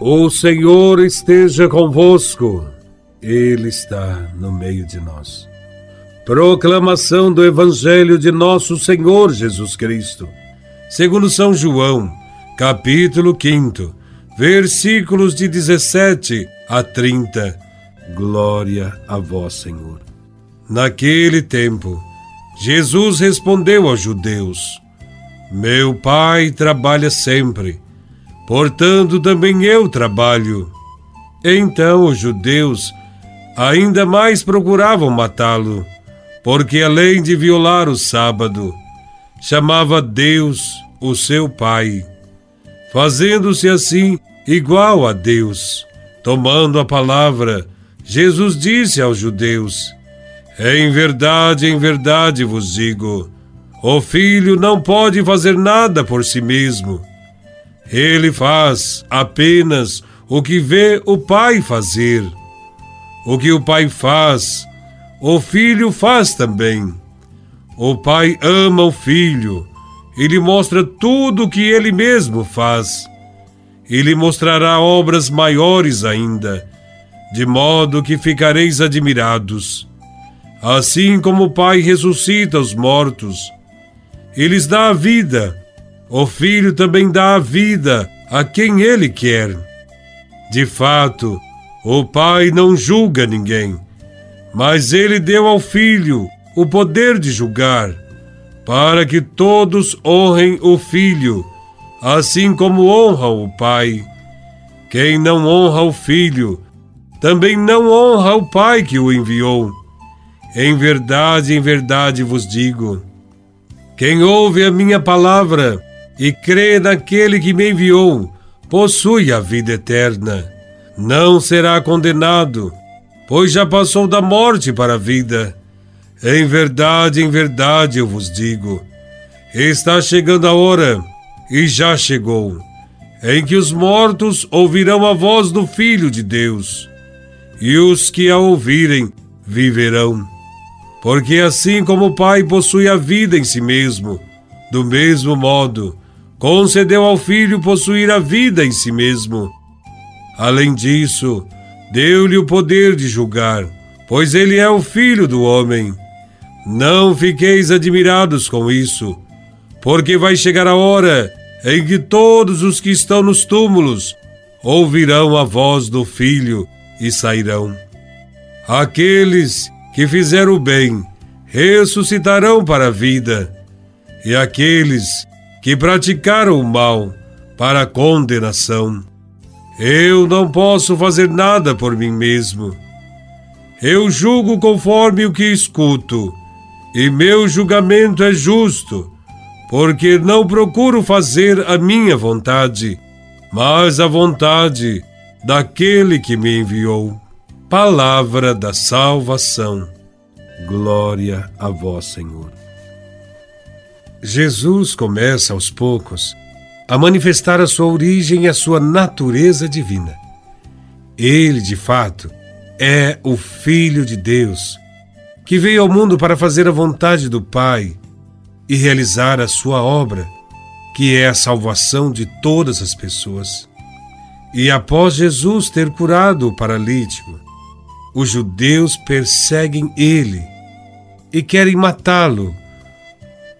O Senhor esteja convosco, Ele está no meio de nós. Proclamação do Evangelho de Nosso Senhor Jesus Cristo, segundo São João, capítulo 5, versículos de 17 a 30. Glória a Vós, Senhor. Naquele tempo, Jesus respondeu aos judeus: Meu Pai trabalha sempre portanto também eu trabalho. Então os judeus ainda mais procuravam matá-lo, porque além de violar o sábado, chamava Deus o seu Pai, fazendo-se assim igual a Deus. Tomando a palavra, Jesus disse aos judeus: Em verdade, em verdade vos digo, o filho não pode fazer nada por si mesmo ele faz apenas o que vê o Pai fazer. O que o Pai faz, o Filho faz também. O Pai ama o Filho e lhe mostra tudo o que ele mesmo faz. E lhe mostrará obras maiores ainda, de modo que ficareis admirados. Assim como o Pai ressuscita os mortos e lhes dá a vida, o Filho também dá a vida a quem ele quer. De fato, o Pai não julga ninguém, mas ele deu ao Filho o poder de julgar, para que todos honrem o Filho, assim como honram o Pai. Quem não honra o Filho, também não honra o Pai que o enviou. Em verdade, em verdade vos digo: quem ouve a minha palavra e crê naquele que me enviou, possui a vida eterna. Não será condenado, pois já passou da morte para a vida. Em verdade, em verdade eu vos digo: está chegando a hora, e já chegou, em que os mortos ouvirão a voz do Filho de Deus, e os que a ouvirem viverão. Porque assim como o Pai possui a vida em si mesmo, do mesmo modo, concedeu ao Filho possuir a vida em si mesmo. Além disso, deu-lhe o poder de julgar, pois ele é o Filho do homem. Não fiqueis admirados com isso, porque vai chegar a hora em que todos os que estão nos túmulos ouvirão a voz do Filho e sairão. Aqueles que fizeram o bem ressuscitarão para a vida, e aqueles que praticaram o mal para a condenação. Eu não posso fazer nada por mim mesmo. Eu julgo conforme o que escuto, e meu julgamento é justo, porque não procuro fazer a minha vontade, mas a vontade daquele que me enviou. Palavra da salvação. Glória a vós, Senhor. Jesus começa aos poucos a manifestar a sua origem e a sua natureza divina. Ele, de fato, é o Filho de Deus, que veio ao mundo para fazer a vontade do Pai e realizar a sua obra, que é a salvação de todas as pessoas. E após Jesus ter curado o paralítico, os judeus perseguem ele e querem matá-lo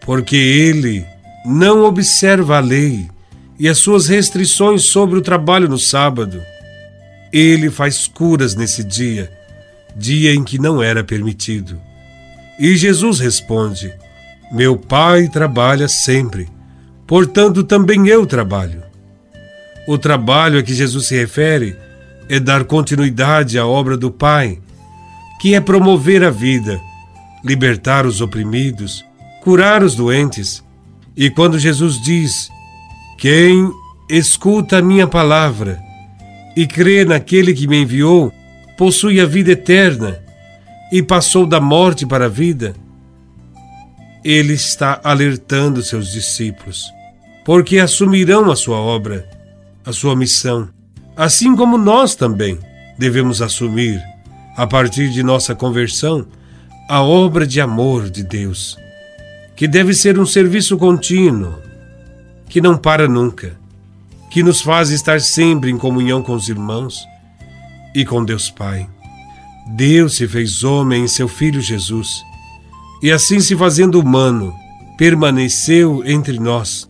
porque ele não observa a lei e as suas restrições sobre o trabalho no sábado. Ele faz curas nesse dia, dia em que não era permitido. E Jesus responde: Meu Pai trabalha sempre, portanto também eu trabalho. O trabalho a que Jesus se refere é dar continuidade à obra do Pai, que é promover a vida, libertar os oprimidos, curar os doentes. E quando Jesus diz: Quem escuta a minha palavra e crê naquele que me enviou, possui a vida eterna e passou da morte para a vida, ele está alertando seus discípulos, porque assumirão a sua obra, a sua missão, assim como nós também devemos assumir, a partir de nossa conversão, a obra de amor de Deus que deve ser um serviço contínuo, que não para nunca, que nos faz estar sempre em comunhão com os irmãos e com Deus Pai. Deus se fez homem em seu Filho Jesus, e assim se fazendo humano, permaneceu entre nós.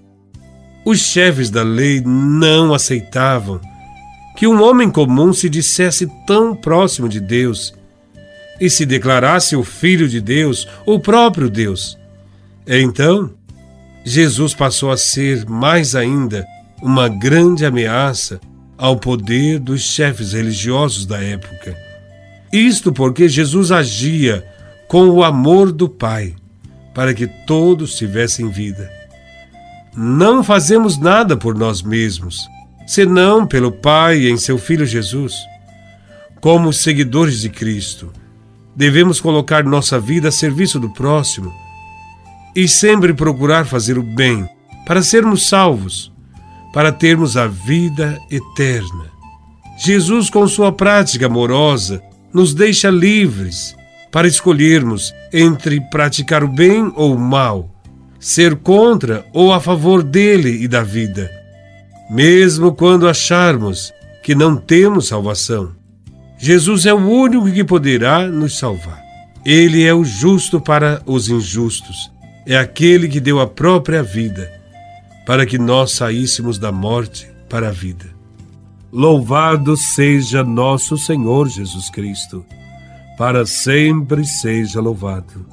Os chefes da lei não aceitavam que um homem comum se dissesse tão próximo de Deus e se declarasse o Filho de Deus, o próprio Deus. Então, Jesus passou a ser mais ainda uma grande ameaça ao poder dos chefes religiosos da época. Isto porque Jesus agia com o amor do Pai para que todos tivessem vida. Não fazemos nada por nós mesmos, senão pelo Pai em seu Filho Jesus. Como seguidores de Cristo, devemos colocar nossa vida a serviço do próximo e sempre procurar fazer o bem para sermos salvos para termos a vida eterna. Jesus, com sua prática amorosa, nos deixa livres para escolhermos entre praticar o bem ou o mal, ser contra ou a favor dele e da vida, mesmo quando acharmos que não temos salvação. Jesus é o único que poderá nos salvar. Ele é o justo para os injustos, é aquele que deu a própria vida para que nós saíssemos da morte para a vida. Louvado seja nosso Senhor Jesus Cristo, para sempre seja louvado.